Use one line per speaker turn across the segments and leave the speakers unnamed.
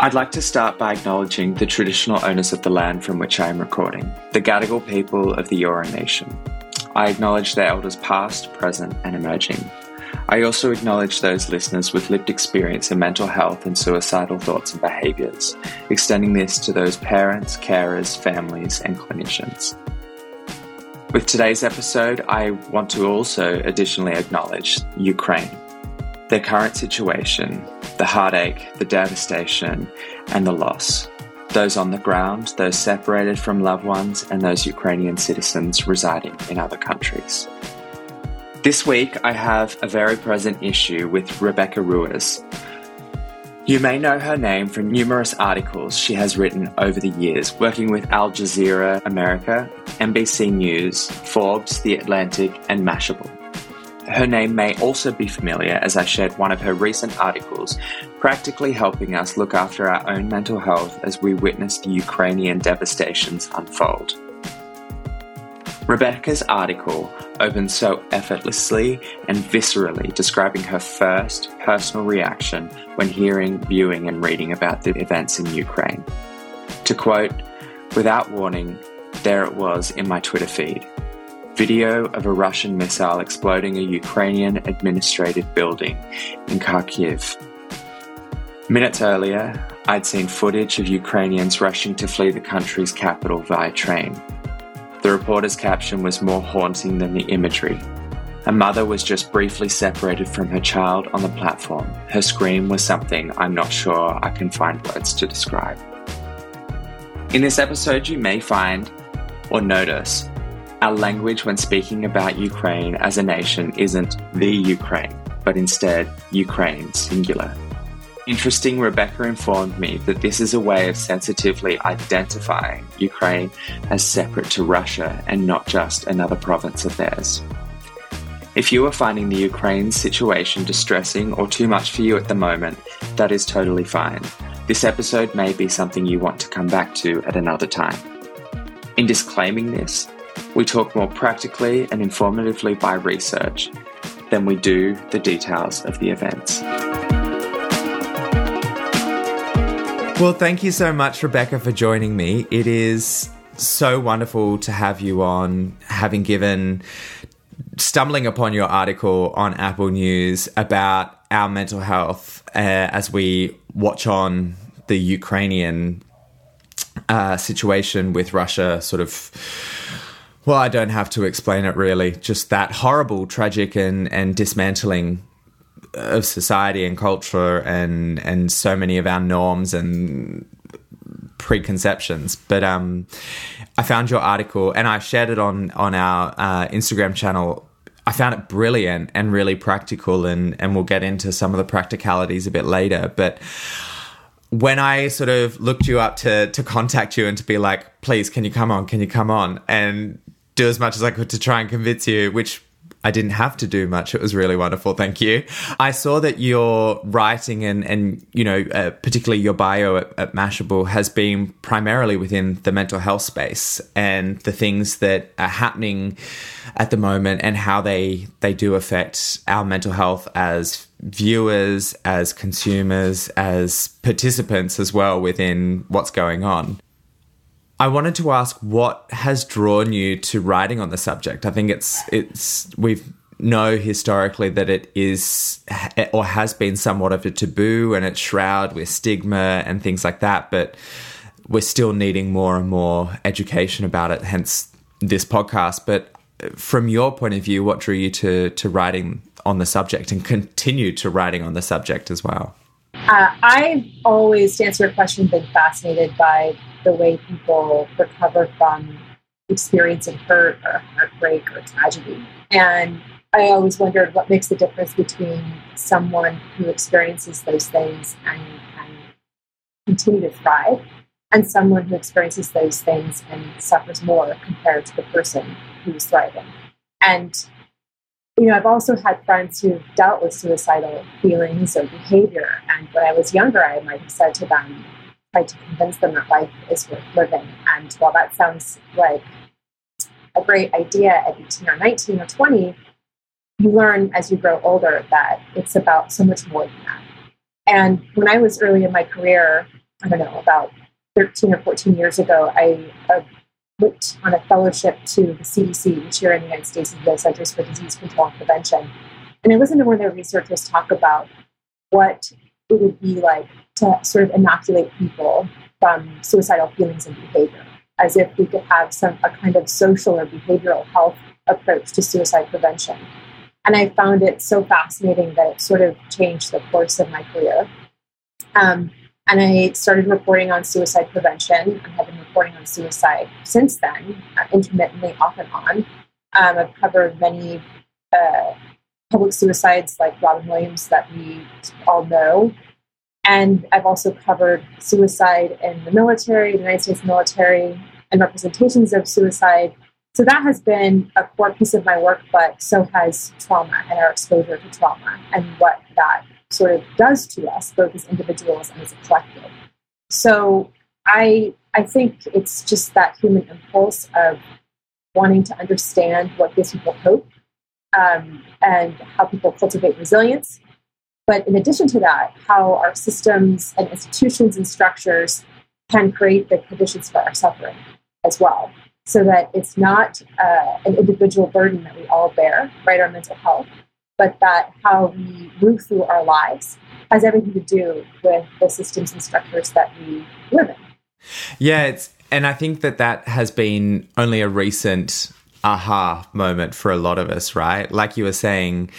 I'd like to start by acknowledging the traditional owners of the land from which I am recording, the Gadigal people of the Eora Nation. I acknowledge their elders past, present, and emerging. I also acknowledge those listeners with lived experience in mental health and suicidal thoughts and behaviours, extending this to those parents, carers, families, and clinicians. With today's episode, I want to also additionally acknowledge Ukraine, their current situation, the heartache, the devastation, and the loss. Those on the ground, those separated from loved ones, and those Ukrainian citizens residing in other countries. This week, I have a very present issue with Rebecca Ruiz. You may know her name from numerous articles she has written over the years, working with Al Jazeera America, NBC News, Forbes, The Atlantic, and Mashable. Her name may also be familiar as I shared one of her recent articles, practically helping us look after our own mental health as we witnessed Ukrainian devastations unfold. Rebecca's article opens so effortlessly and viscerally describing her first personal reaction when hearing, viewing, and reading about the events in Ukraine. To quote, without warning, there it was in my Twitter feed. Video of a Russian missile exploding a Ukrainian administrative building in Kharkiv. Minutes earlier, I'd seen footage of Ukrainians rushing to flee the country's capital via train. The reporter's caption was more haunting than the imagery. A mother was just briefly separated from her child on the platform. Her scream was something I'm not sure I can find words to describe. In this episode, you may find or notice our language when speaking about Ukraine as a nation isn't the Ukraine, but instead Ukraine singular. Interesting, Rebecca informed me that this is a way of sensitively identifying Ukraine as separate to Russia and not just another province of theirs. If you are finding the Ukraine situation distressing or too much for you at the moment, that is totally fine. This episode may be something you want to come back to at another time. In disclaiming this, we talk more practically and informatively by research than we do the details of the events.
Well, thank you so much, Rebecca, for joining me. It is so wonderful to have you on, having given stumbling upon your article on Apple News about our mental health uh, as we watch on the Ukrainian uh, situation with Russia sort of. Well, I don't have to explain it really. Just that horrible, tragic, and, and dismantling of society and culture and and so many of our norms and preconceptions. But um, I found your article and I shared it on on our uh, Instagram channel. I found it brilliant and really practical, and and we'll get into some of the practicalities a bit later. But when I sort of looked you up to to contact you and to be like, please, can you come on? Can you come on? And do as much as I could to try and convince you, which I didn't have to do much. It was really wonderful. Thank you. I saw that your writing and, and you know, uh, particularly your bio at, at, Mashable has been primarily within the mental health space and the things that are happening at the moment and how they, they do affect our mental health as viewers, as consumers, as participants as well within what's going on. I wanted to ask what has drawn you to writing on the subject. I think it's it's we've know historically that it is or has been somewhat of a taboo and it's shrouded with stigma and things like that, but we're still needing more and more education about it, hence this podcast. But from your point of view, what drew you to to writing on the subject and continue to writing on the subject as well?
Uh, I've always, to answer your question, been fascinated by the way people recover from experiencing hurt or heartbreak or tragedy. And I always wondered what makes the difference between someone who experiences those things and can continue to thrive and someone who experiences those things and suffers more compared to the person who's thriving. And you know, I've also had friends who've dealt with suicidal feelings or behavior. And when I was younger, I might have said to them, tried to convince them that life is worth living. And while that sounds like a great idea at 18 or 19 or 20, you learn as you grow older that it's about so much more than that. And when I was early in my career, I don't know, about 13 or 14 years ago, I uh, looked on a fellowship to the CDC, which here in the United States the Centers for Disease Control and Prevention. And I listened to one of their researchers talk about what it would be like to sort of inoculate people from suicidal feelings and behavior, as if we could have some a kind of social or behavioral health approach to suicide prevention. And I found it so fascinating that it sort of changed the course of my career. Um, and I started reporting on suicide prevention and have been reporting on suicide since then, uh, intermittently, off and on. Um, I've covered many uh, public suicides like Robin Williams that we all know. And I've also covered suicide in the military, the United States military, and representations of suicide. So that has been a core piece of my work, but so has trauma and our exposure to trauma and what that sort of does to us, both as individuals and as a collective. So I I think it's just that human impulse of wanting to understand what gives people hope um, and how people cultivate resilience. But in addition to that, how our systems and institutions and structures can create the conditions for our suffering as well, so that it's not uh, an individual burden that we all bear, right? Our mental health, but that how we move through our lives has everything to do with the systems and structures that we live in.
Yeah, it's and I think that that has been only a recent aha moment for a lot of us, right? Like you were saying,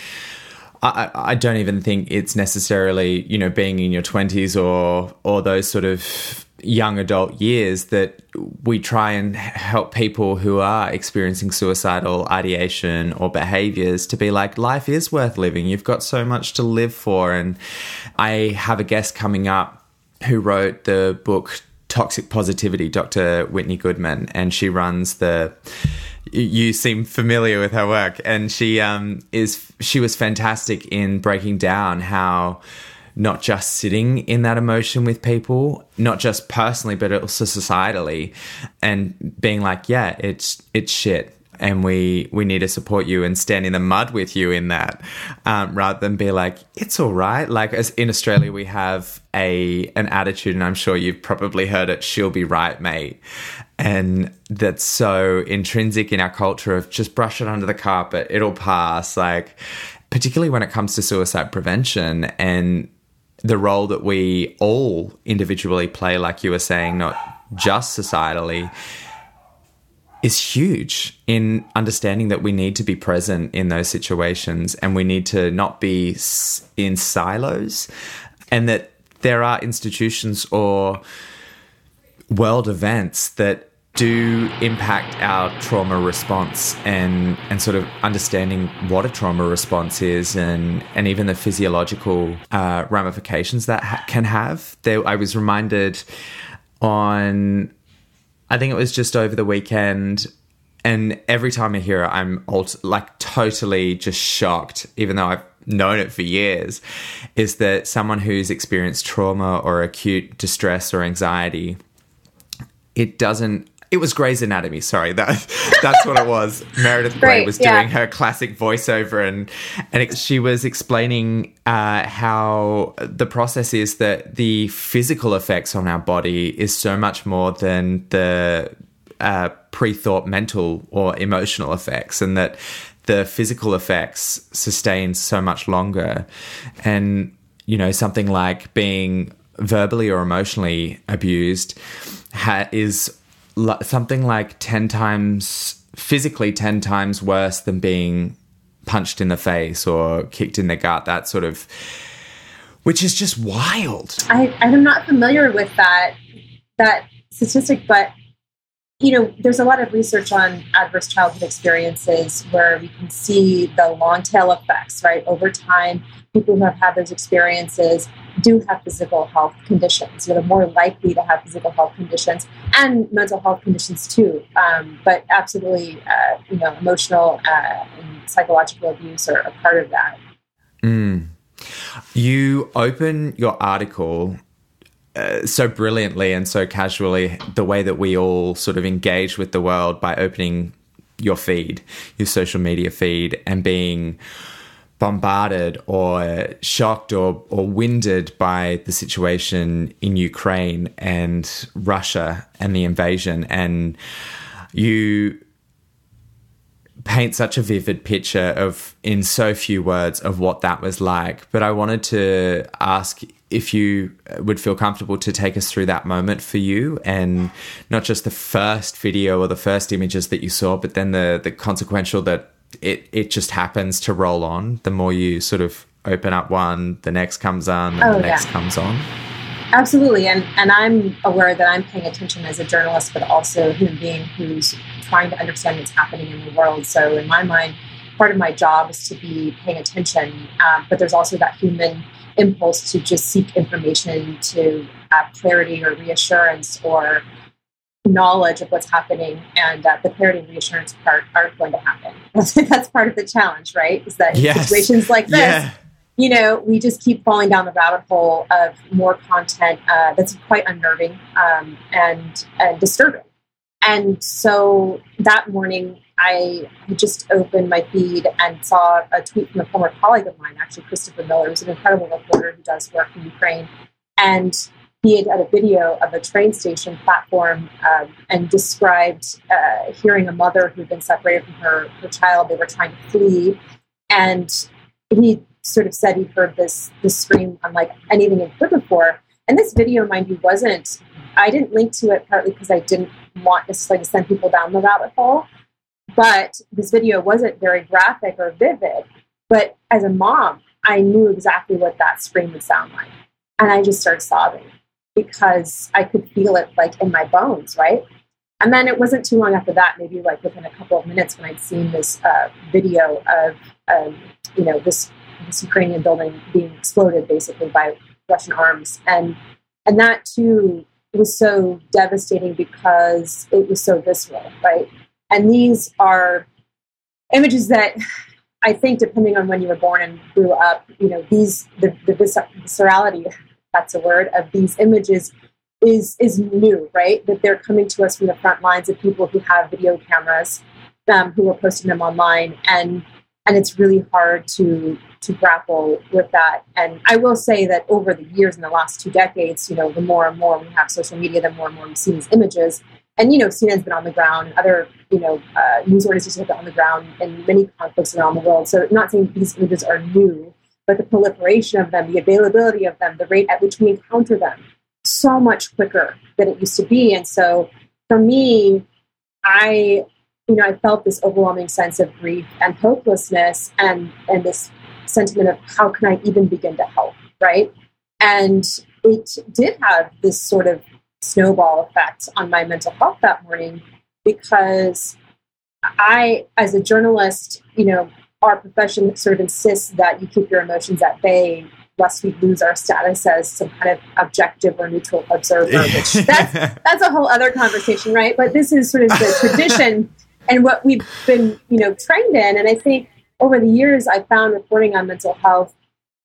I, I don't even think it's necessarily you know being in your twenties or or those sort of young adult years that we try and help people who are experiencing suicidal ideation or behaviors to be like life is worth living. You've got so much to live for. And i have a guest coming up who wrote the book toxic positivity dr whitney goodman and she runs the you seem familiar with her work and she um, is she was fantastic in breaking down how not just sitting in that emotion with people, not just personally, but also societally, and being like, yeah, it's it's shit, and we we need to support you and stand in the mud with you in that, um, rather than be like, it's all right. Like as in Australia, we have a an attitude, and I'm sure you've probably heard it. She'll be right, mate. And that's so intrinsic in our culture of just brush it under the carpet, it'll pass. Like, particularly when it comes to suicide prevention and the role that we all individually play, like you were saying, not just societally, is huge in understanding that we need to be present in those situations and we need to not be in silos and that there are institutions or world events that do impact our trauma response and and sort of understanding what a trauma response is and and even the physiological uh, ramifications that ha- can have. There, I was reminded on, I think it was just over the weekend. And every time I hear it, I'm alt- like totally just shocked, even though I've known it for years, is that someone who's experienced trauma or acute distress or anxiety, it doesn't it was Grey's Anatomy. Sorry, that that's what it was. Meredith Grey was doing yeah. her classic voiceover, and and it, she was explaining uh, how the process is that the physical effects on our body is so much more than the uh, pre-thought mental or emotional effects, and that the physical effects sustain so much longer, and you know something like being verbally or emotionally abused ha- is something like 10 times, physically 10 times worse than being punched in the face or kicked in the gut, that sort of, which is just wild.
I, I'm not familiar with that, that statistic, but you know, there's a lot of research on adverse childhood experiences where we can see the long tail effects, right? Over time, people who have had those experiences do have physical health conditions. You're more likely to have physical health conditions and mental health conditions too. Um, but absolutely, uh, you know, emotional uh, and psychological abuse are a part of that.
Mm. You open your article uh, so brilliantly and so casually the way that we all sort of engage with the world by opening your feed, your social media feed, and being bombarded or shocked or, or winded by the situation in Ukraine and Russia and the invasion. And you paint such a vivid picture of, in so few words, of what that was like. But I wanted to ask if you would feel comfortable to take us through that moment for you and not just the first video or the first images that you saw, but then the, the consequential that it it just happens to roll on. The more you sort of open up one, the next comes on, and oh, the next yeah. comes on.
Absolutely, and and I'm aware that I'm paying attention as a journalist, but also a human being who's trying to understand what's happening in the world. So in my mind, part of my job is to be paying attention, um, but there's also that human impulse to just seek information to have clarity or reassurance or knowledge of what's happening and uh, the clarity and reassurance part aren't going to happen. That's part of the challenge, right? Is that yes. situations like this, yeah. You know, we just keep falling down the rabbit hole of more content uh, that's quite unnerving um, and, and disturbing. And so that morning, I just opened my feed and saw a tweet from a former colleague of mine, actually Christopher Miller, who's an incredible reporter who does work in Ukraine. And he had a video of a train station platform um, and described uh, hearing a mother who'd been separated from her, her child. They were trying to flee. And he sort of said he'd heard this, this scream unlike anything he'd heard before. And this video, mind you, wasn't, I didn't link to it partly because I didn't want necessarily to send people down the rabbit hole. But this video wasn't very graphic or vivid. But as a mom, I knew exactly what that scream would sound like. And I just started sobbing because I could feel it like in my bones, right? And then it wasn't too long after that, maybe like within a couple of minutes, when I'd seen this uh, video of, um, you know, this, this Ukrainian building being exploded basically by Russian arms, and and that too was so devastating because it was so visceral, right? And these are images that I think, depending on when you were born and grew up, you know, these the, the viscerality that's a word of these images is is new, right? That they're coming to us from the front lines of people who have video cameras, um, who are posting them online, and and it's really hard to to grapple with that. And I will say that over the years, in the last two decades, you know, the more and more we have social media, the more and more we see these images. And you know, CNN's been on the ground. Other you know uh, news organizations have been on the ground in many conflicts around the world. So, not saying these images are new, but the proliferation of them, the availability of them, the rate at which we encounter them, so much quicker than it used to be. And so for me, I, you know, I felt this overwhelming sense of grief and hopelessness and, and this sentiment of how can I even begin to help, right? And it did have this sort of snowball effect on my mental health that morning because I, as a journalist, you know, our profession sort of insists that you keep your emotions at bay lest we lose our status as some kind of objective or neutral observer which that's that's a whole other conversation right but this is sort of the tradition and what we've been you know trained in and i think over the years i found reporting on mental health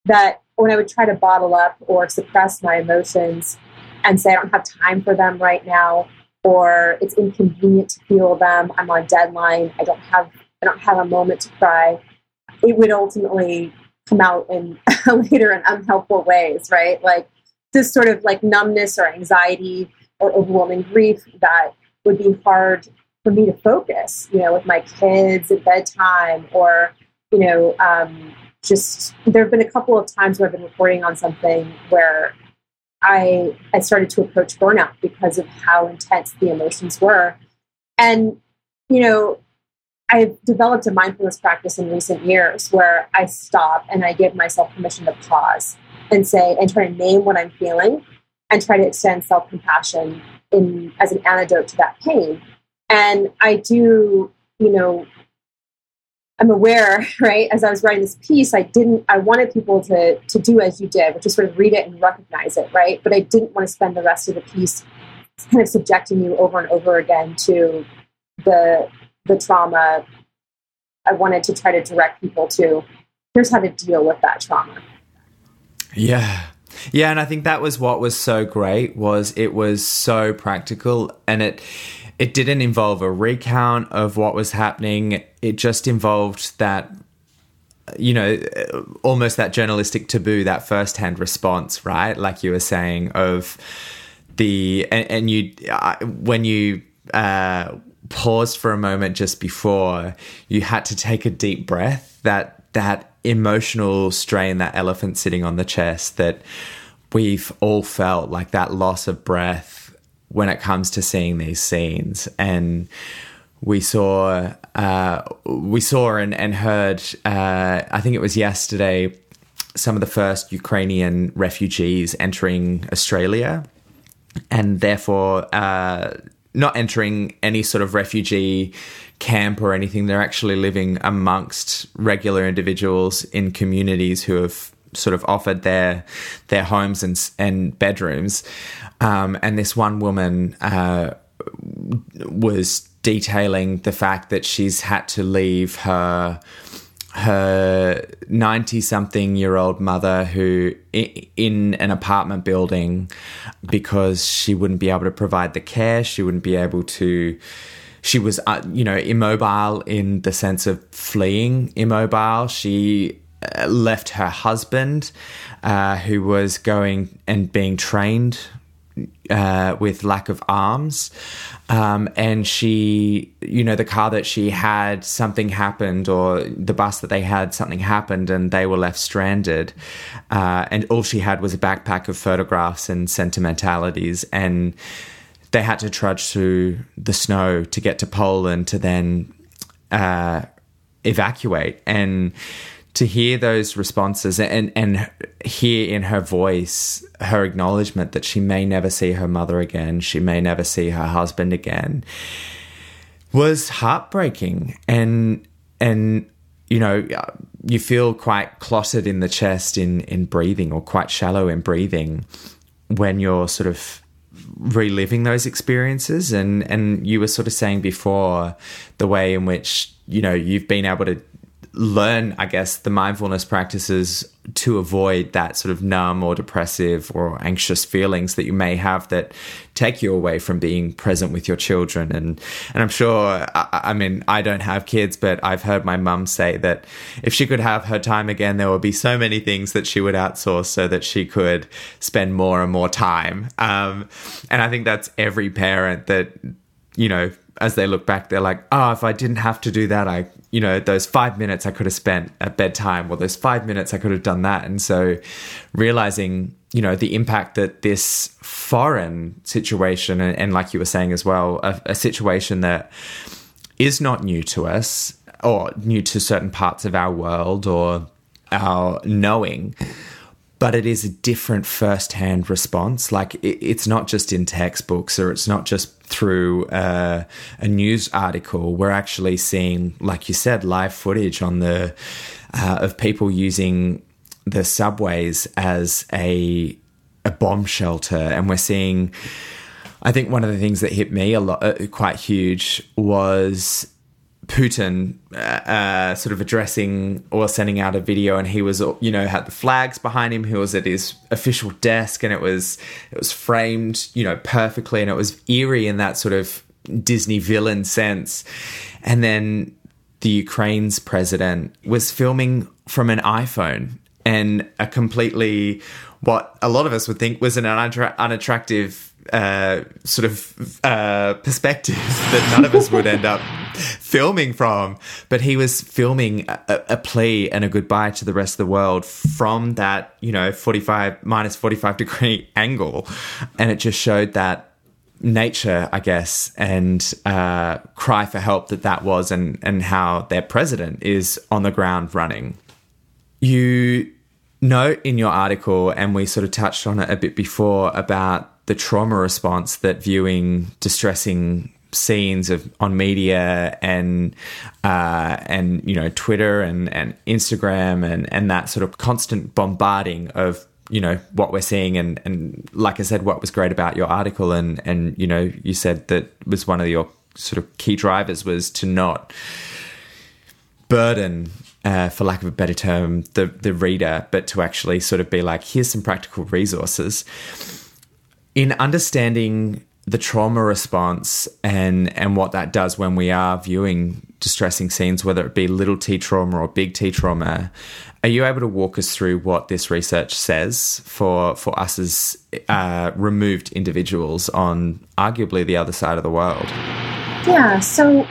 that when i would try to bottle up or suppress my emotions and say i don't have time for them right now or it's inconvenient to feel them i'm on deadline i don't have I don't have a moment to cry, it would ultimately come out in later in unhelpful ways, right? Like this sort of like numbness or anxiety or overwhelming grief that would be hard for me to focus, you know, with my kids at bedtime or, you know, um, just there have been a couple of times where I've been reporting on something where I I started to approach burnout because of how intense the emotions were. And, you know, I've developed a mindfulness practice in recent years where I stop and I give myself permission to pause and say and try to name what I'm feeling and try to extend self compassion in as an antidote to that pain. And I do, you know, I'm aware, right? As I was writing this piece, I didn't. I wanted people to to do as you did, which is sort of read it and recognize it, right? But I didn't want to spend the rest of the piece kind of subjecting you over and over again to the the trauma, I wanted to try to direct people to here's how to deal with that trauma.
Yeah. Yeah, and I think that was what was so great was it was so practical and it it didn't involve a recount of what was happening. It just involved that you know, almost that journalistic taboo, that first-hand response, right? Like you were saying of the and, and you uh, when you uh, paused for a moment just before, you had to take a deep breath. That that emotional strain, that elephant sitting on the chest, that we've all felt, like that loss of breath when it comes to seeing these scenes. And we saw uh, we saw and, and heard uh, I think it was yesterday some of the first Ukrainian refugees entering Australia and therefore uh, not entering any sort of refugee camp or anything. They're actually living amongst regular individuals in communities who have sort of offered their their homes and and bedrooms. Um, and this one woman uh, was detailing the fact that she's had to leave her her 90 something year old mother who in an apartment building because she wouldn't be able to provide the care. She wouldn't be able to she was uh, you know immobile in the sense of fleeing immobile. She left her husband uh, who was going and being trained uh, with lack of arms. Um, and she, you know, the car that she had, something happened, or the bus that they had, something happened, and they were left stranded. Uh, and all she had was a backpack of photographs and sentimentalities. And they had to trudge through the snow to get to Poland to then uh, evacuate. And to hear those responses and and hear in her voice her acknowledgement that she may never see her mother again, she may never see her husband again, was heartbreaking. And and you know, you feel quite clotted in the chest in in breathing, or quite shallow in breathing when you're sort of reliving those experiences and and you were sort of saying before the way in which you know you've been able to learn, I guess, the mindfulness practices to avoid that sort of numb or depressive or anxious feelings that you may have that take you away from being present with your children. And and I'm sure, I, I mean, I don't have kids, but I've heard my mum say that if she could have her time again, there would be so many things that she would outsource so that she could spend more and more time. Um, and I think that's every parent that you know as they look back, they're like, oh, if I didn't have to do that, I, you know, those five minutes I could have spent at bedtime, or those five minutes I could have done that. And so realizing, you know, the impact that this foreign situation, and, and like you were saying as well, a, a situation that is not new to us or new to certain parts of our world or our knowing but it is a different first-hand response. Like it, it's not just in textbooks or it's not just through uh, a news article. We're actually seeing, like you said, live footage on the uh, of people using the subways as a a bomb shelter, and we're seeing. I think one of the things that hit me a lot, uh, quite huge, was Putin uh, uh, sort of addressing or sending out a video, and he was, you know, had the flags behind him. He was at his official desk, and it was it was framed, you know, perfectly, and it was eerie in that sort of Disney villain sense. And then the Ukraine's president was filming from an iPhone, and a completely what a lot of us would think was an unattractive uh, sort of uh, perspective that none of us would end up filming from. But he was filming a, a, plea and a goodbye to the rest of the world from that, you know, 45 minus 45 degree angle. And it just showed that nature, I guess, and uh, cry for help that that was and, and how their president is on the ground running. You note in your article, and we sort of touched on it a bit before about the trauma response that viewing distressing scenes of on media and uh, and you know Twitter and, and Instagram and and that sort of constant bombarding of you know what we're seeing and and like I said what was great about your article and and you know you said that was one of your sort of key drivers was to not burden uh, for lack of a better term the the reader but to actually sort of be like here's some practical resources in understanding the trauma response and and what that does when we are viewing distressing scenes, whether it be little t trauma or big t trauma. Are you able to walk us through what this research says for for us as uh, removed individuals on arguably the other side of the world?
Yeah, so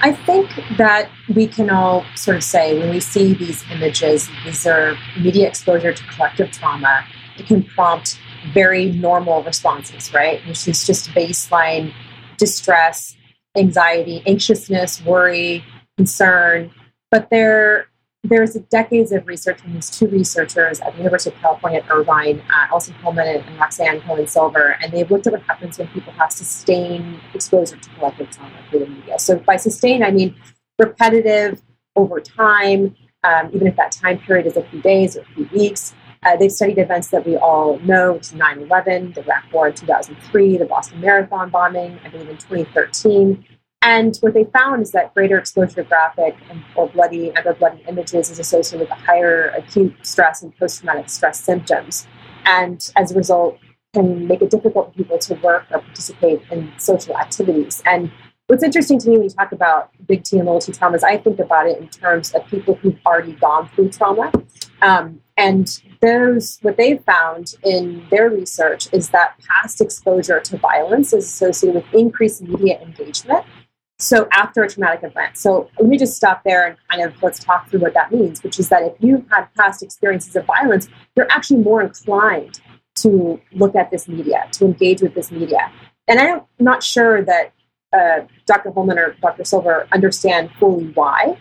I think that we can all sort of say when we see these images, these are media exposure to collective trauma, it can prompt very normal responses, right? Which is just baseline distress, anxiety, anxiousness, worry, concern. But there, there's decades of research from these two researchers at the University of California at Irvine, uh, Alison Holman and Roxane Cohen Silver, and they've looked at what happens when people have sustained exposure to collective trauma through the media. So by sustained, I mean repetitive over time, um, even if that time period is a few days or a few weeks. Uh, they've studied events that we all know, which is 9 11, the Iraq War in 2003, the Boston Marathon bombing, I believe in 2013. And what they found is that greater exposure to graphic and, or bloody and or bloody images is associated with a higher acute stress and post traumatic stress symptoms. And as a result, can make it difficult for people to work or participate in social activities. And what's interesting to me when you talk about big T and little T traumas, I think about it in terms of people who've already gone through trauma. Um, and those, what they've found in their research is that past exposure to violence is associated with increased media engagement. So after a traumatic event. So let me just stop there and kind of let's talk through what that means, which is that if you've had past experiences of violence, you're actually more inclined to look at this media, to engage with this media. And I'm not sure that uh, Dr. Holman or Dr. Silver understand fully why.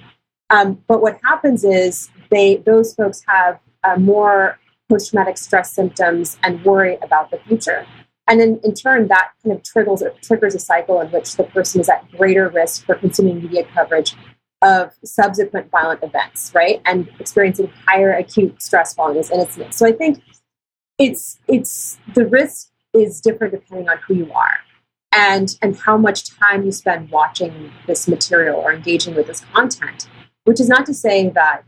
Um, but what happens is they those folks have uh, more post traumatic stress symptoms and worry about the future. And then in turn, that kind of triggers, triggers a cycle in which the person is at greater risk for consuming media coverage of subsequent violent events, right? And experiencing higher acute stress following those incidents. So I think it's it's the risk is different depending on who you are and and how much time you spend watching this material or engaging with this content. Which is not to say that,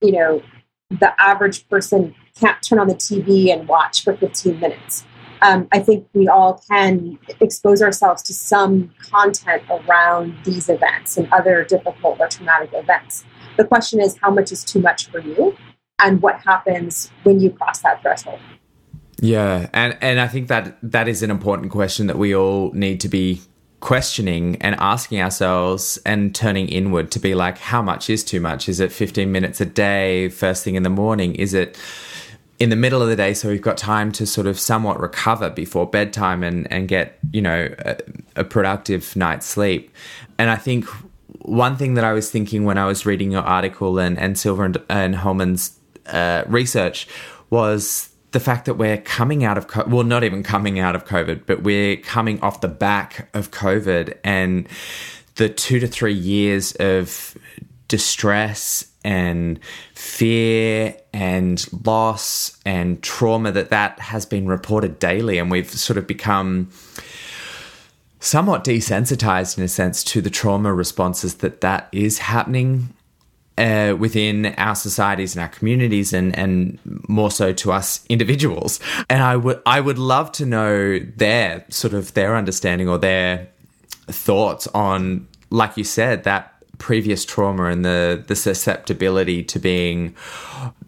you know, the average person can't turn on the TV and watch for 15 minutes. Um, I think we all can expose ourselves to some content around these events and other difficult or traumatic events. The question is, how much is too much for you, and what happens when you cross that threshold?
Yeah, and and I think that that is an important question that we all need to be questioning and asking ourselves and turning inward to be like, how much is too much? Is it 15 minutes a day, first thing in the morning? Is it in the middle of the day so we've got time to sort of somewhat recover before bedtime and, and get, you know, a, a productive night's sleep? And I think one thing that I was thinking when I was reading your article and, and Silver and, and Holman's uh, research was the fact that we're coming out of co- well not even coming out of covid but we're coming off the back of covid and the 2 to 3 years of distress and fear and loss and trauma that that has been reported daily. And we've sort of become somewhat desensitized in a sense to the trauma responses that that is happening uh, within our societies and our communities, and and more so to us individuals. And I would I would love to know their sort of their understanding or their thoughts on, like you said, that previous trauma and the the susceptibility to being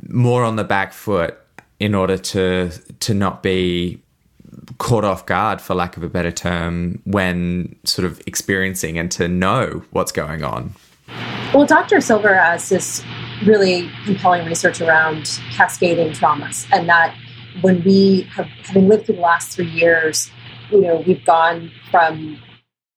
more on the back foot in order to to not be caught off guard for lack of a better term when sort of experiencing and to know what's going on
well, Dr. Silver has this really compelling research around cascading traumas, and that when we have, having lived through the last three years, you know, we've gone from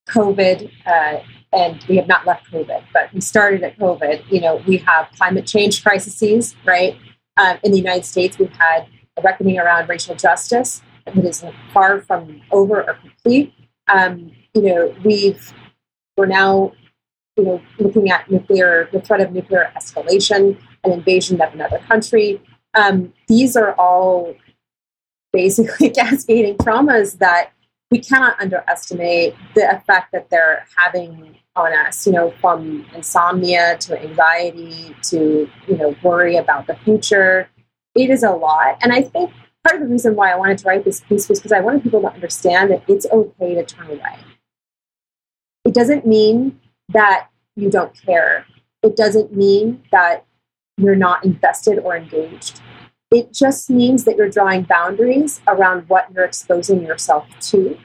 COVID, uh, and we have not left COVID, but we started at COVID. You know, we have climate change crises, right? Um, in the United States, we've had a reckoning around racial justice that is far from over or complete. Um, you know, we've we're now you know, looking at nuclear, the threat of nuclear escalation, an invasion of another country. Um, these are all basically cascading traumas that we cannot underestimate the effect that they're having on us, you know, from insomnia to anxiety to, you know, worry about the future. It is a lot. And I think part of the reason why I wanted to write this piece was because I wanted people to understand that it's okay to turn away. It doesn't mean that you don't care, it doesn't mean that you're not invested or engaged. It just means that you're drawing boundaries around what you're exposing yourself to.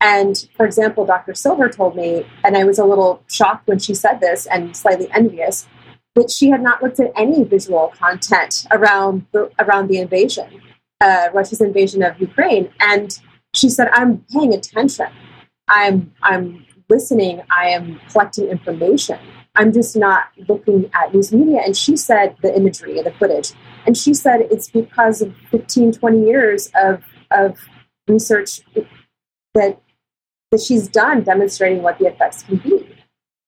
And for example, Dr. Silver told me, and I was a little shocked when she said this and slightly envious, that she had not looked at any visual content around the, around the invasion, uh, Russia's invasion of Ukraine. And she said, I'm paying attention. I'm, I'm listening. I am collecting information. I'm just not looking at news media. And she said the imagery and the footage. And she said it's because of 15, 20 years of, of research that, that she's done demonstrating what the effects can be.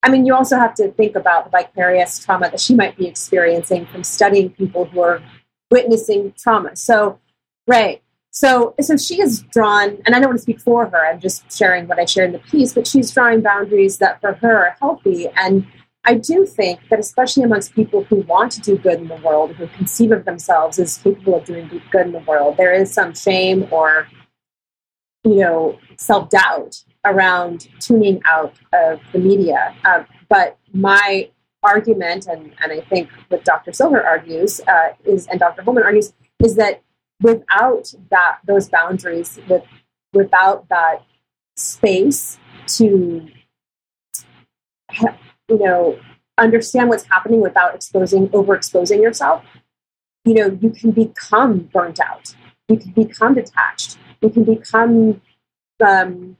I mean, you also have to think about the vicarious trauma that she might be experiencing from studying people who are witnessing trauma. So, right. So, so she has drawn, and I don't want to speak for her. I'm just sharing what I share in the piece. But she's drawing boundaries that for her are healthy, and I do think that, especially amongst people who want to do good in the world, who conceive of themselves as capable of doing good in the world, there is some shame or, you know, self doubt around tuning out of the media. Um, but my argument, and, and I think what Dr. Silver argues uh, is, and Dr. Holman argues, is that without that those boundaries, with without that space to you know, understand what's happening without exposing, overexposing yourself, you know, you can become burnt out. You can become detached. You can become, um,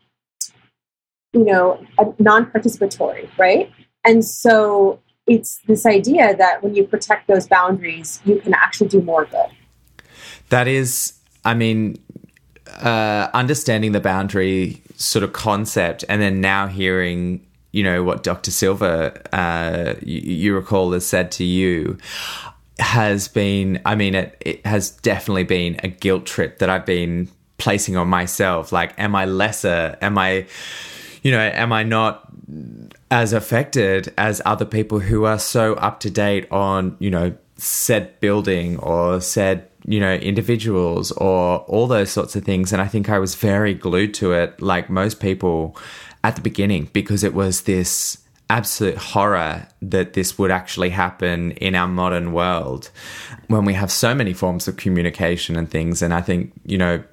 you know, non-participatory, right? And so it's this idea that when you protect those boundaries, you can actually do more good.
That is, I mean, uh, understanding the boundary sort of concept, and then now hearing you know what Dr. Silver, uh, you, you, recall, has said to you, has been. I mean, it, it has definitely been a guilt trip that I've been placing on myself. Like, am I lesser? Am I, you know, am I not as affected as other people who are so up to date on, you know, said building or said you know, individuals or all those sorts of things. And I think I was very glued to it, like most people at the beginning because it was this absolute horror that this would actually happen in our modern world when we have so many forms of communication and things. And I think, you know,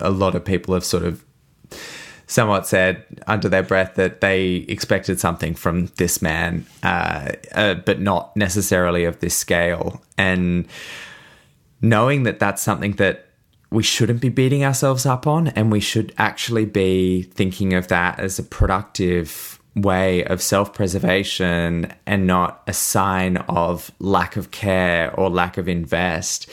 a lot of people have sort of somewhat said under their breath that they expected something from this man, uh, uh, but not necessarily of this scale. And knowing that that's something that we shouldn't be beating ourselves up on, and we should actually be thinking of that as a productive way of self preservation and not a sign of lack of care or lack of invest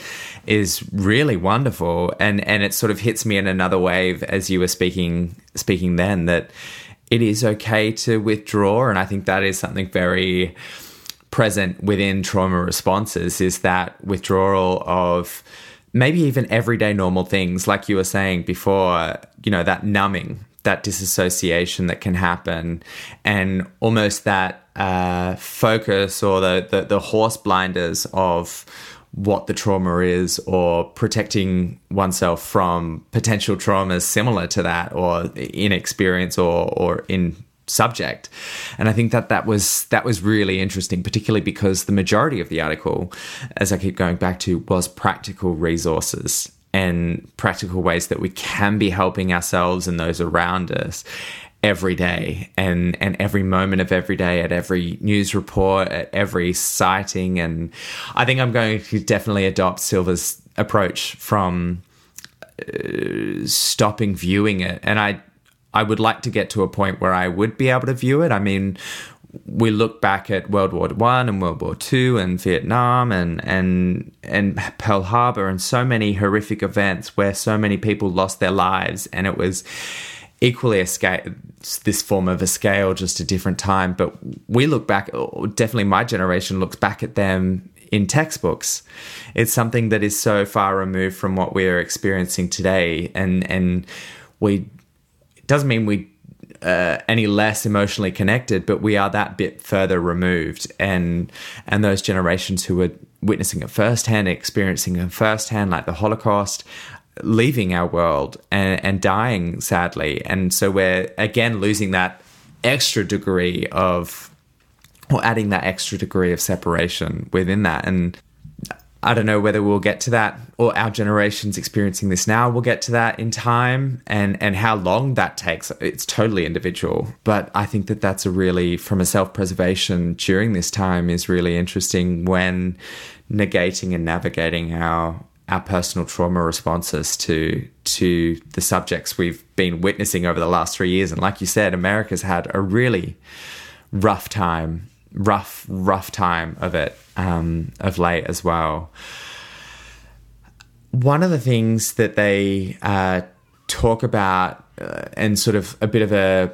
is really wonderful. And, and it sort of hits me in another wave as you were speaking, speaking then that it is okay to withdraw. And I think that is something very present within trauma responses is that withdrawal of maybe even everyday normal things, like you were saying before, you know, that numbing, that disassociation that can happen, and almost that uh, focus or the, the, the horse blinders of what the trauma is or protecting oneself from potential traumas similar to that or inexperience or, or in subject. And i think that that was that was really interesting particularly because the majority of the article as i keep going back to was practical resources and practical ways that we can be helping ourselves and those around us every day. And and every moment of every day at every news report at every sighting. And i think i'm going to definitely adopt silver's approach from uh, stopping viewing it. And i I would like to get to a point where I would be able to view it. I mean, we look back at World War One and World War Two and Vietnam and and and Pearl Harbor and so many horrific events where so many people lost their lives, and it was equally a scale, this form of a scale, just a different time. But we look back, definitely my generation looks back at them in textbooks. It's something that is so far removed from what we are experiencing today, and and we doesn't mean we uh, any less emotionally connected, but we are that bit further removed, and and those generations who were witnessing it firsthand, experiencing it firsthand, like the Holocaust, leaving our world and, and dying sadly, and so we're again losing that extra degree of or adding that extra degree of separation within that. And I don't know whether we'll get to that or our generation's experiencing this now. We'll get to that in time and, and how long that takes. It's totally individual. But I think that that's a really, from a self preservation during this time, is really interesting when negating and navigating our our personal trauma responses to to the subjects we've been witnessing over the last three years. And like you said, America's had a really rough time, rough, rough time of it um, of late as well. One of the things that they uh, talk about, uh, and sort of a bit of a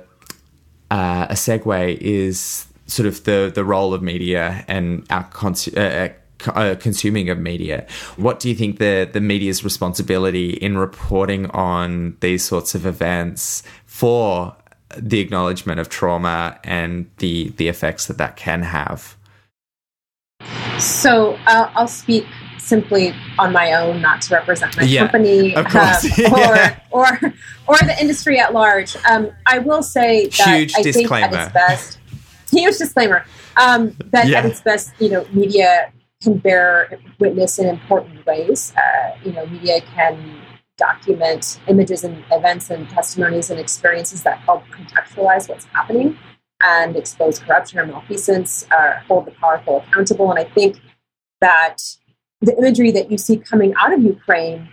uh, a segue, is sort of the the role of media and our cons- uh, uh, consuming of media. What do you think the the media's responsibility in reporting on these sorts of events for the acknowledgement of trauma and the the effects that that can have?
So uh, I'll speak simply on my own, not to represent my
yeah,
company
um, yeah.
or, or or the industry at large. Um, I will say that
huge
I
disclaimer.
think at its best, huge disclaimer um, that
Yeah.
at its best, you know, media can bear witness in important ways. Uh, you know, media can document images and events and testimonies and experiences that help contextualize what's happening and expose corruption or malfeasance, uh, hold the powerful accountable. And I think that the imagery that you see coming out of Ukraine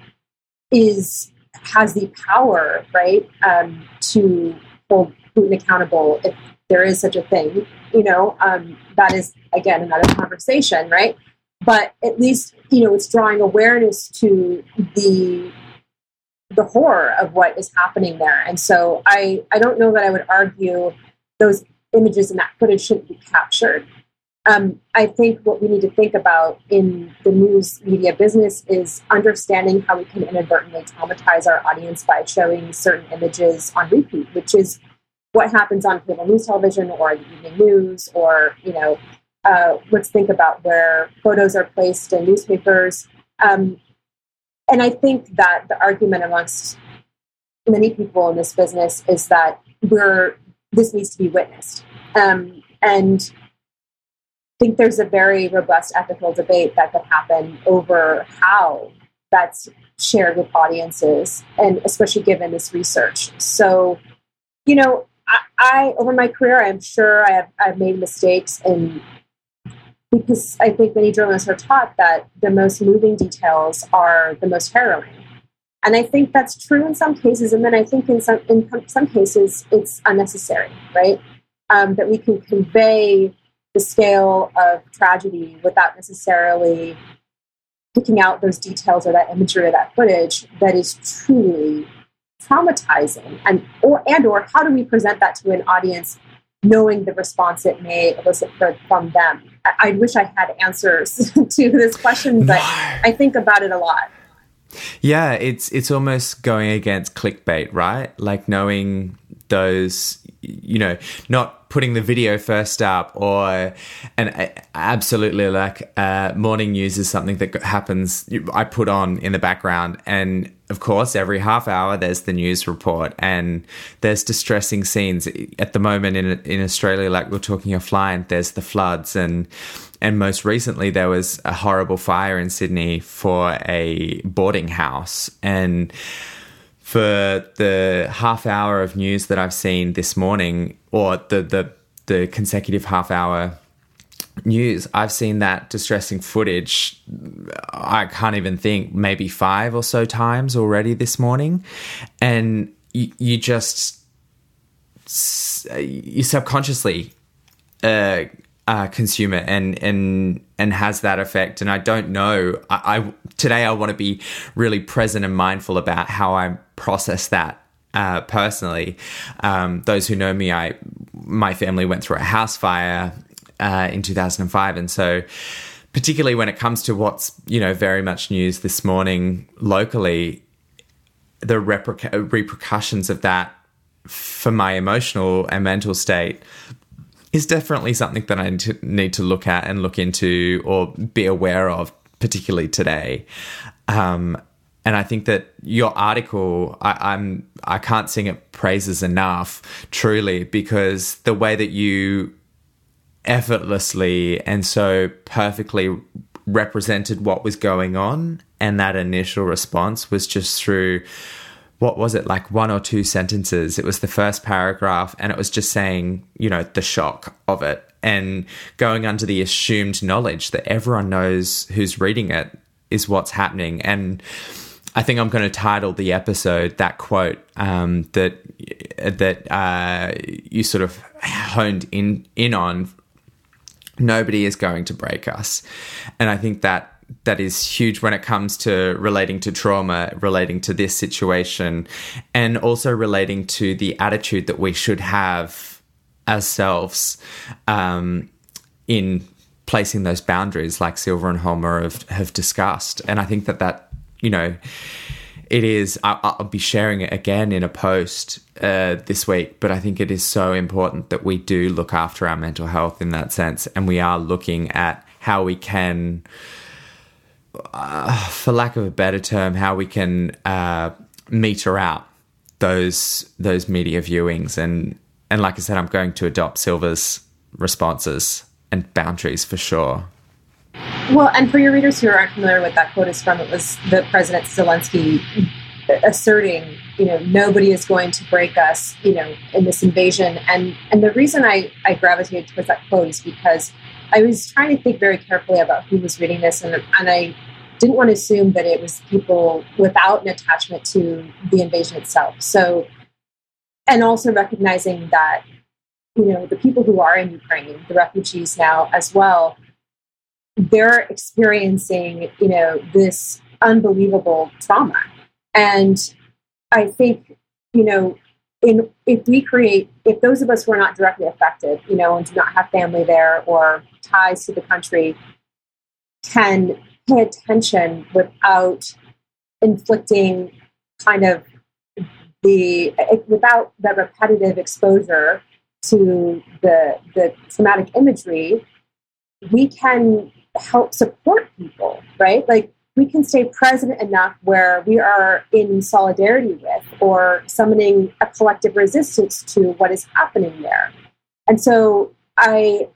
is has the power, right, um, to hold Putin accountable if there is such a thing. You know, um, that is again another conversation, right? But at least you know it's drawing awareness to the the horror of what is happening there. And so I I don't know that I would argue those images and that footage shouldn't be captured. Um, I think what we need to think about in the news media business is understanding how we can inadvertently traumatize our audience by showing certain images on repeat, which is what happens on cable news television or the evening news, or you know, uh, let's think about where photos are placed in newspapers. Um, and I think that the argument amongst many people in this business is that we're this needs to be witnessed. Um, and I think there's a very robust ethical debate that could happen over how that's shared with audiences, and especially given this research. So, you know, I, I over my career, I'm sure I have I've made mistakes, and because I think many journalists are taught that the most moving details are the most harrowing. And I think that's true in some cases, and then I think in some in some cases it's unnecessary, right? Um, that we can convey the scale of tragedy without necessarily picking out those details or that imagery or that footage that is truly traumatizing, and or and or how do we present that to an audience, knowing the response it may elicit for, from them? I, I wish I had answers to this question, but I think about it a lot.
Yeah, it's it's almost going against clickbait, right? Like knowing those, you know, not putting the video first up, or and absolutely like uh, morning news is something that happens. I put on in the background, and of course, every half hour there's the news report, and there's distressing scenes. At the moment in in Australia, like we're talking offline, there's the floods and and most recently there was a horrible fire in Sydney for a boarding house and for the half hour of news that I've seen this morning or the the the consecutive half hour news I've seen that distressing footage I can't even think maybe 5 or so times already this morning. And you, you just you subconsciously uh, uh, consume it and and and has that effect. And I don't know. I, I today I want to be really present and mindful about how I process that uh, personally. Um, those who know me, I my family went through a house fire uh, in 2005, and so particularly when it comes to what's you know very much news this morning locally, the repercu- repercussions of that for my emotional and mental state is definitely something that I need to look at and look into or be aware of, particularly today. Um, and I think that your article, I, I'm I can't sing it praises enough, truly, because the way that you effortlessly and so perfectly represented what was going on. And that initial response was just through what was it like one or two sentences? It was the first paragraph, and it was just saying, you know, the shock of it and going under the assumed knowledge that everyone knows who's reading it is what's happening. And I think I'm going to title the episode that quote um, that that uh, you sort of honed in in on. Nobody is going to break us, and I think that that is huge when it comes to relating to trauma, relating to this situation, and also relating to the attitude that we should have ourselves um, in placing those boundaries, like Silver and Holman have, have discussed. And I think that that you know, it is. I'll, I'll be sharing it again in a post uh, this week, but I think it is so important that we do look after our mental health in that sense, and we are looking at how we can uh, for lack of a better term, how we can uh, meter out those those media viewings and and like I said, I'm going to adopt Silver's responses and boundaries for sure.
Well, and for your readers who aren't familiar with that quote is from, it was the President Zelensky asserting, you know, nobody is going to break us, you know, in this invasion. And and the reason I, I gravitated towards that quote is because I was trying to think very carefully about who was reading this and and I didn't want to assume that it was people without an attachment to the invasion itself. So, and also recognizing that, you know, the people who are in Ukraine, the refugees now as well, they're experiencing, you know, this unbelievable trauma. And I think, you know, in if we create if those of us who are not directly affected, you know, and do not have family there or ties to the country can pay attention without inflicting kind of the without the repetitive exposure to the the traumatic imagery we can help support people right? Like we can stay present enough where we are in solidarity with or summoning a collective resistance to what is happening there. And so i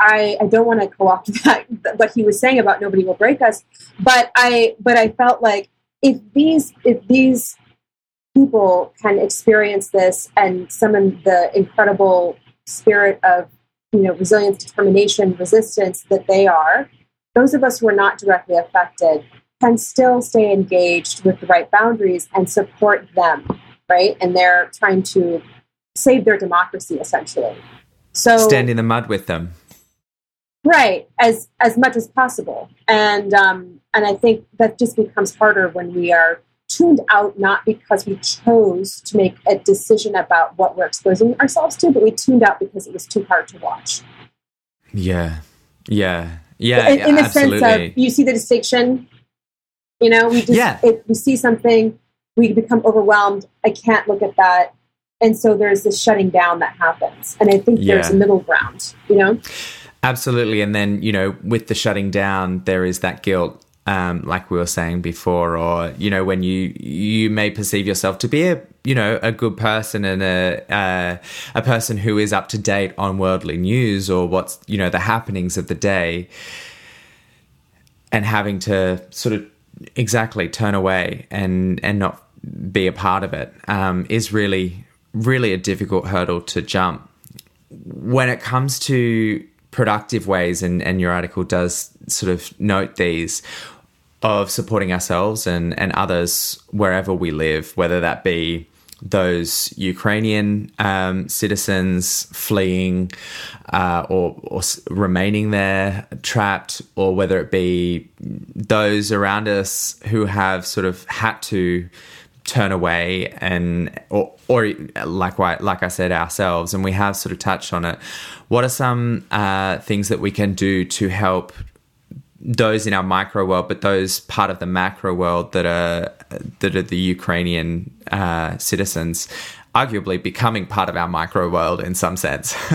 I, I don't want to co-opt that what he was saying about nobody will break us, but I but I felt like if these if these people can experience this and summon the incredible spirit of you know resilience, determination, resistance that they are, those of us who are not directly affected can still stay engaged with the right boundaries and support them, right? And they're trying to save their democracy essentially. So
stand in the mud with them
right as as much as possible. And um and i think that just becomes harder when we are tuned out not because we chose to make a decision about what we're exposing ourselves to but we tuned out because it was too hard to watch.
Yeah. Yeah. Yeah
in, in
the
absolutely. sense of you see the distinction you know we just
yeah.
It, we see something we become overwhelmed. I can't look at that. And so there's this shutting down that happens. And i think yeah. there's a middle ground you know
Absolutely. And then, you know, with the shutting down, there is that guilt, um, like we were saying before, or, you know, when you, you may perceive yourself to be a, you know, a good person and a, uh, a person who is up to date on worldly news or what's, you know, the happenings of the day and having to sort of exactly turn away and, and not be a part of it um, is really, really a difficult hurdle to jump. When it comes to productive ways, and, and your article does sort of note these of supporting ourselves and, and others wherever we live, whether that be those Ukrainian um, citizens fleeing uh, or, or, remaining there trapped, or whether it be those around us who have sort of had to turn away and or or like like I said ourselves and we have sort of touched on it. What are some uh, things that we can do to help those in our micro world but those part of the macro world that are that are the Ukrainian uh, citizens arguably becoming part of our micro world in some sense?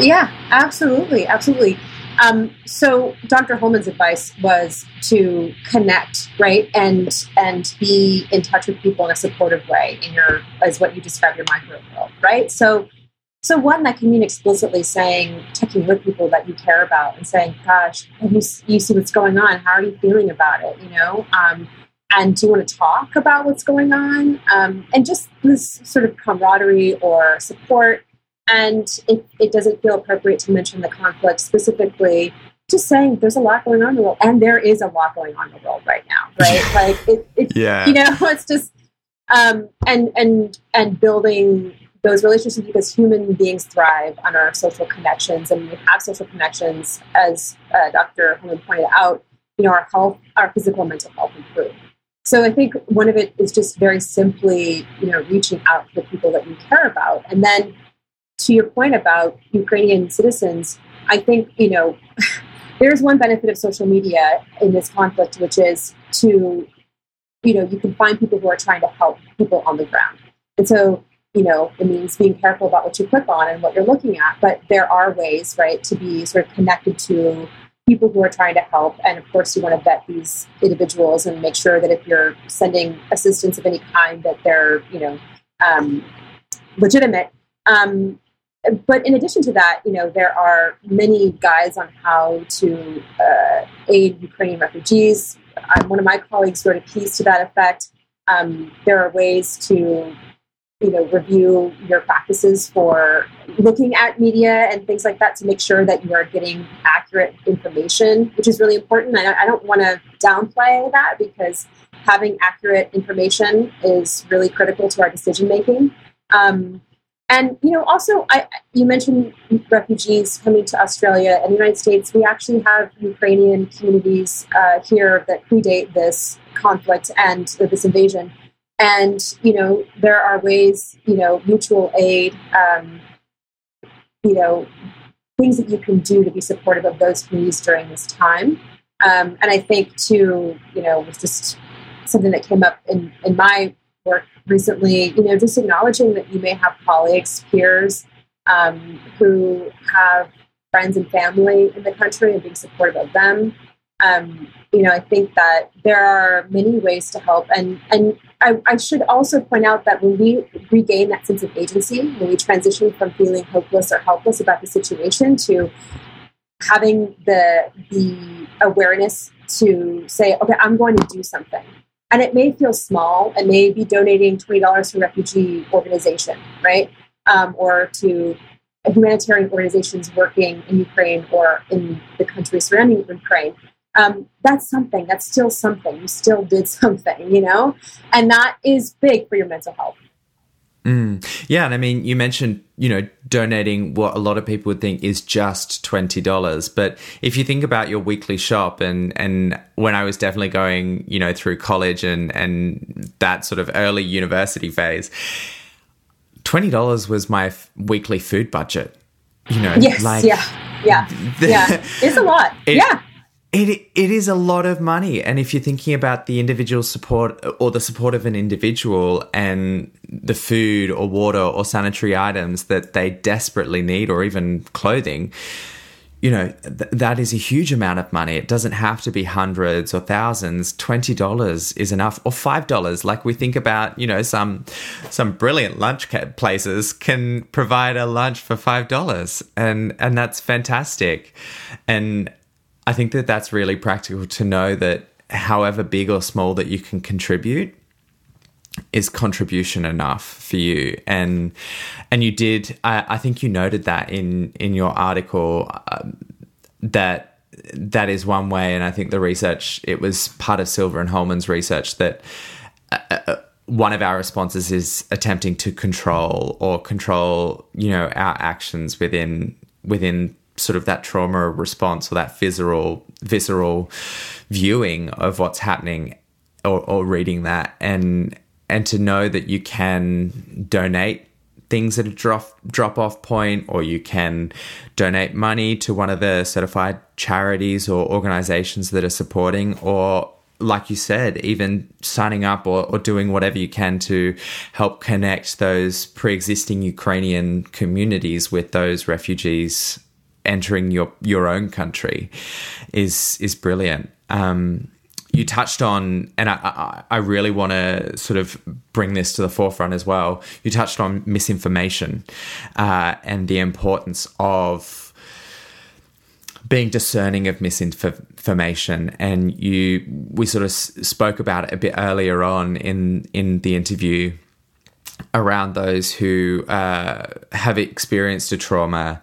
Yeah absolutely absolutely um, so Dr. Holman's advice was to connect, right, and and be in touch with people in a supportive way in your as what you describe your micro world, right. So So one that can mean explicitly saying, checking with people that you care about and saying, gosh, you, you see what's going on? How are you feeling about it? You know? Um, and do you want to talk about what's going on? Um, and just this sort of camaraderie or support. And if it doesn't feel appropriate to mention the conflict specifically, just saying there's a lot going on in the world, and there is a lot going on in the world right now, right? like it, it yeah. you know, it's just um, and and and building those relationships because human beings thrive on our social connections, and we have social connections, as uh, Dr. Holman pointed out. You know, our health, our physical and mental health improve. So I think one of it is just very simply, you know, reaching out to the people that you care about, and then to your point about Ukrainian citizens, I think you know. there's one benefit of social media in this conflict, which is to, you know, you can find people who are trying to help people on the ground. And so, you know, it means being careful about what you click on and what you're looking at. But there are ways, right, to be sort of connected to people who are trying to help. And of course, you want to vet these individuals and make sure that if you're sending assistance of any kind, that they're, you know, um, legitimate. Um, but in addition to that, you know, there are many guides on how to uh, aid Ukrainian refugees. Um, one of my colleagues wrote a piece to that effect. Um, there are ways to, you know, review your practices for looking at media and things like that to make sure that you are getting accurate information, which is really important. I, I don't want to downplay that because having accurate information is really critical to our decision making. Um, and you know, also, I, you mentioned refugees coming to Australia and the United States. We actually have Ukrainian communities uh, here that predate this conflict and this invasion. And you know, there are ways, you know, mutual aid, um, you know, things that you can do to be supportive of those communities during this time. Um, and I think too, you know, was just something that came up in in my work recently, you know, just acknowledging that you may have colleagues, peers um, who have friends and family in the country and being supportive of them. Um, you know, I think that there are many ways to help. And, and I, I, should also point out that when we regain that sense of agency, when we transition from feeling hopeless or helpless about the situation to having the, the awareness to say, okay, I'm going to do something and it may feel small and may be donating $20 to a refugee organization, right? Um, or to humanitarian organizations working in Ukraine or in the countries surrounding Ukraine. Um, that's something. That's still something. You still did something, you know? And that is big for your mental health.
Mm. Yeah, and I mean, you mentioned you know donating what a lot of people would think is just twenty dollars, but if you think about your weekly shop, and and when I was definitely going, you know, through college and and that sort of early university phase, twenty dollars was my f- weekly food budget. You know,
yes, like yeah, yeah, the, yeah, it's a lot. It, yeah,
it it is a lot of money, and if you're thinking about the individual support or the support of an individual and the food or water or sanitary items that they desperately need, or even clothing, you know th- that is a huge amount of money. It doesn't have to be hundreds or thousands. Twenty dollars is enough, or five dollars. Like we think about, you know, some some brilliant lunch places can provide a lunch for five dollars, and and that's fantastic. And I think that that's really practical to know that however big or small that you can contribute is contribution enough for you. And and you did I, I think you noted that in in your article um, that that is one way. And I think the research it was part of Silver and Holman's research that uh, uh, one of our responses is attempting to control or control you know our actions within within sort of that trauma response or that visceral visceral viewing of what's happening or, or reading that. And and to know that you can donate things at a drop drop off point or you can donate money to one of the certified charities or organizations that are supporting or like you said, even signing up or, or doing whatever you can to help connect those pre existing Ukrainian communities with those refugees entering your your own country is is brilliant. Um, you touched on, and I, I, I really want to sort of bring this to the forefront as well. You touched on misinformation uh, and the importance of being discerning of misinformation and you we sort of spoke about it a bit earlier on in in the interview around those who uh, have experienced a trauma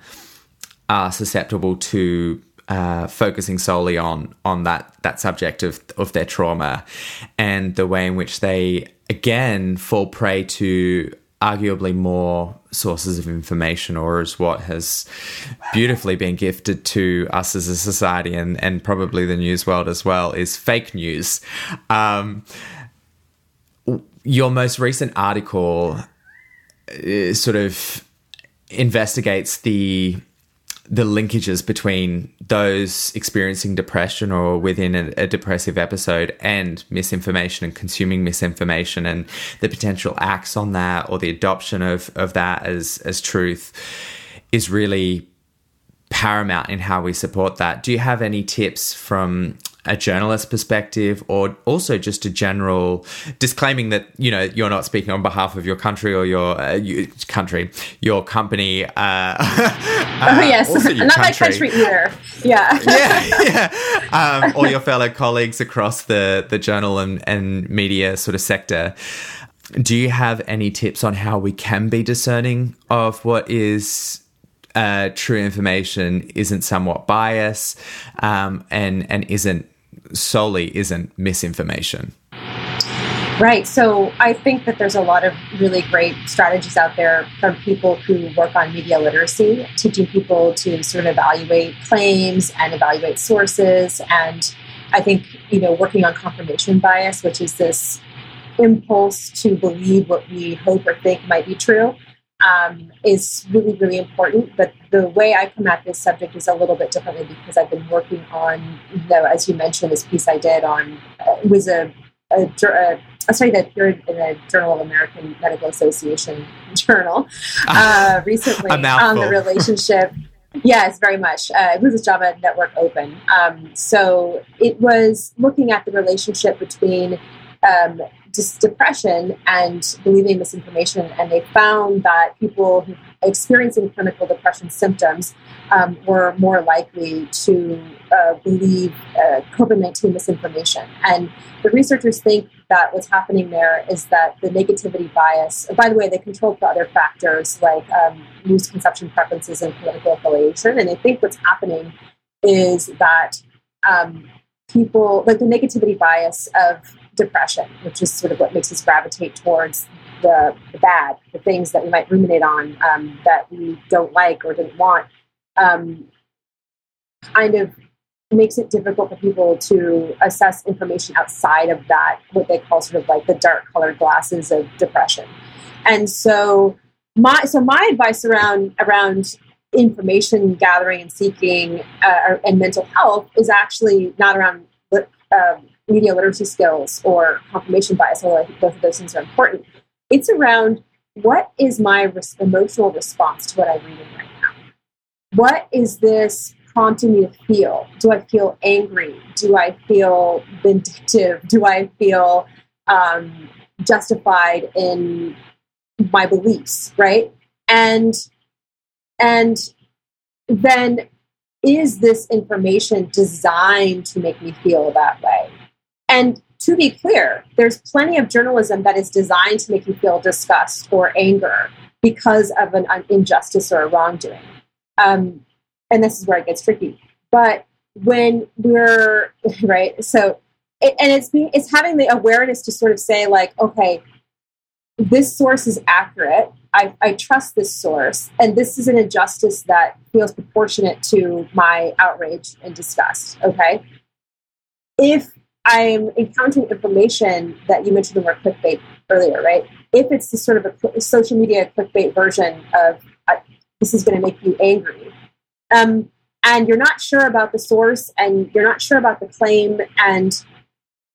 are susceptible to uh, focusing solely on on that that subject of of their trauma and the way in which they again fall prey to arguably more sources of information or is what has beautifully been gifted to us as a society and, and probably the news world as well is fake news. Um, your most recent article uh, sort of investigates the the linkages between those experiencing depression or within a, a, depressive episode and misinformation and consuming misinformation and the potential acts on that or the adoption of, of that as, as truth is really paramount in how we support that. Do you have any tips from a journalist perspective or also just a general disclaiming that you know you're not speaking on behalf of your country or your uh, you, country your company uh,
uh, oh yes. not country. my country either. Yeah.
Yeah yeah. Um, or your fellow colleagues across the the journal and, and media sort of sector. Do you have any tips on how we can be discerning of what is uh, true information isn't somewhat biased um, and and isn't solely isn't misinformation.
Right. So I think that there's a lot of really great strategies out there from people who work on media literacy, teaching people to sort of evaluate claims and evaluate sources. And I think, you know, working on confirmation bias, which is this impulse to believe what we hope or think might be true um, is really, really important. But the way I come at this subject is a little bit differently because I've been working on, you know, as you mentioned, this piece I did on uh, was a, a, a, a study that appeared in a Journal of American Medical Association journal uh, recently on the relationship. Yes, very much. Uh, it was a JAMA Network Open. Um, so it was looking at the relationship between um, just depression and believing misinformation. And they found that people experiencing clinical depression symptoms um, were more likely to uh, believe uh, COVID 19 misinformation. And the researchers think that what's happening there is that the negativity bias, by the way, they control for other factors like um, news consumption preferences and political affiliation. And they think what's happening is that um, people, like the negativity bias of depression, which is sort of what makes us gravitate towards the, the bad, the things that we might ruminate on um, that we don't like or didn't want, um, kind of makes it difficult for people to assess information outside of that, what they call sort of like the dark colored glasses of depression. And so my so my advice around around information gathering and seeking uh, and mental health is actually not around um, media literacy skills or confirmation bias, although I think both of those things are important. It's around what is my res- emotional response to what I'm reading right now? What is this prompting me to feel? Do I feel angry? Do I feel vindictive? Do I feel um, justified in my beliefs? Right? And and then is this information designed to make me feel that way? And to be clear, there's plenty of journalism that is designed to make you feel disgust or anger because of an injustice or a wrongdoing. Um, and this is where it gets tricky. But when we're right, so it, and it's being, it's having the awareness to sort of say like, okay, this source is accurate. I, I trust this source, and this is an injustice that feels proportionate to my outrage and disgust. Okay, if I'm encountering information that you mentioned the word clickbait earlier, right? If it's the sort of a, social media clickbait version of uh, this is going to make you angry, um, and you're not sure about the source and you're not sure about the claim, and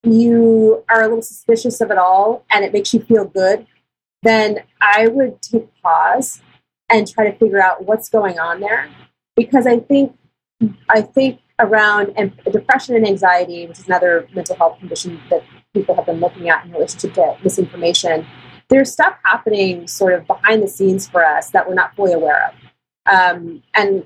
you are a little suspicious of it all, and it makes you feel good, then I would take pause and try to figure out what's going on there, because I think I think around and depression and anxiety, which is another mental health condition that people have been looking at in relationship to misinformation, there's stuff happening sort of behind the scenes for us that we're not fully aware of. Um, and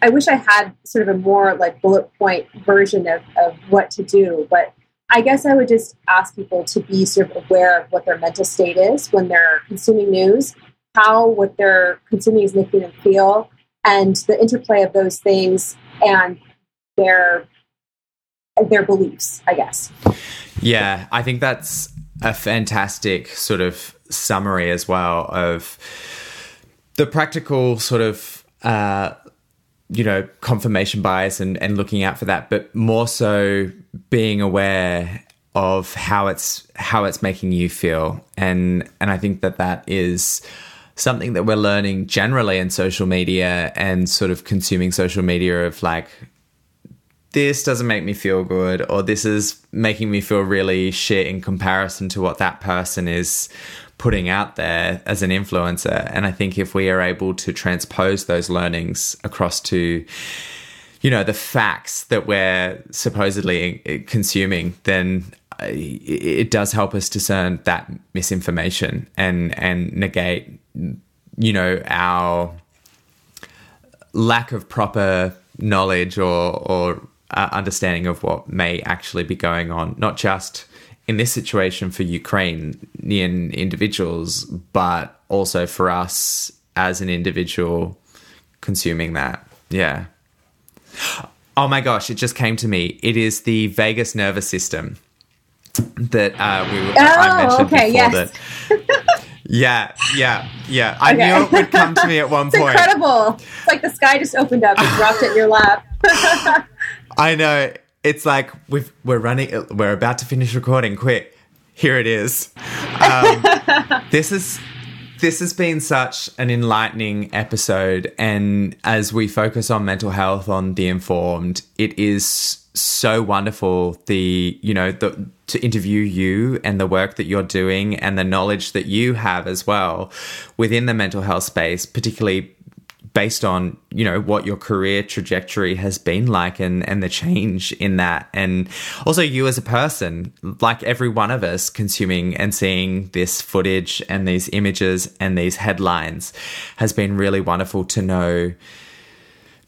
I wish I had sort of a more like bullet point version of, of what to do, but I guess I would just ask people to be sort of aware of what their mental state is when they're consuming news, how what they're consuming is making them feel, and the interplay of those things and their their beliefs, I guess.
Yeah, I think that's a fantastic sort of summary as well of the practical sort of uh, you know confirmation bias and, and looking out for that, but more so being aware of how it's how it's making you feel, and and I think that that is something that we're learning generally in social media and sort of consuming social media of like this doesn't make me feel good or this is making me feel really shit in comparison to what that person is putting out there as an influencer. And i think if we are able to transpose those learnings across to you know the facts that we're supposedly eh, consuming then eh, it does help us discern that misinformation and and negate you know our lack of proper knowledge or or uh, understanding of what may actually be going on, not just in this situation for Ukrainian individuals, but also for us as an individual consuming that. Yeah. Oh my gosh, it just came to me. It is the vagus nervous system that uh, we were, oh, I mentioned okay, before. Yes. That, yeah, yeah, yeah. I okay. knew it would come to me at one
it's
point.
Incredible! It's like the sky just opened up and dropped it in your lap.
I know. It's like we've we're running. We're about to finish recording. Quick, here it is. Um, this is this has been such an enlightening episode, and as we focus on mental health on the informed, it is so wonderful. The you know the to interview you and the work that you're doing and the knowledge that you have as well within the mental health space, particularly based on you know what your career trajectory has been like and and the change in that. And also you as a person like every one of us consuming and seeing this footage and these images and these headlines has been really wonderful to know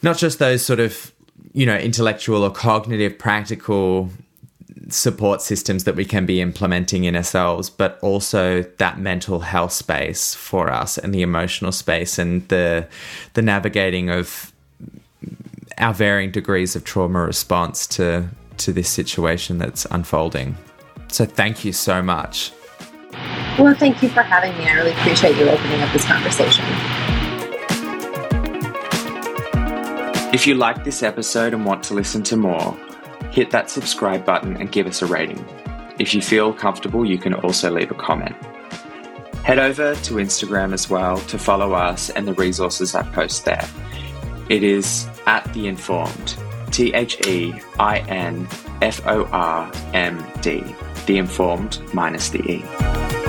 not just those sort of you know intellectual or cognitive practical support systems that we can be implementing in ourselves, but also that mental health space for us and the emotional space and the the navigating of our varying degrees of trauma response to to this situation that's unfolding. So thank you so much.
Well, thank you for having me. I really appreciate you opening up this conversation.
If you like this episode and want to listen to more, hit that subscribe button and give us a rating. If you feel comfortable, you can also leave a comment. Head over to Instagram as well to follow us and the resources I post there. It is at The Informed, T H E I N F O R M D, The Informed minus the E.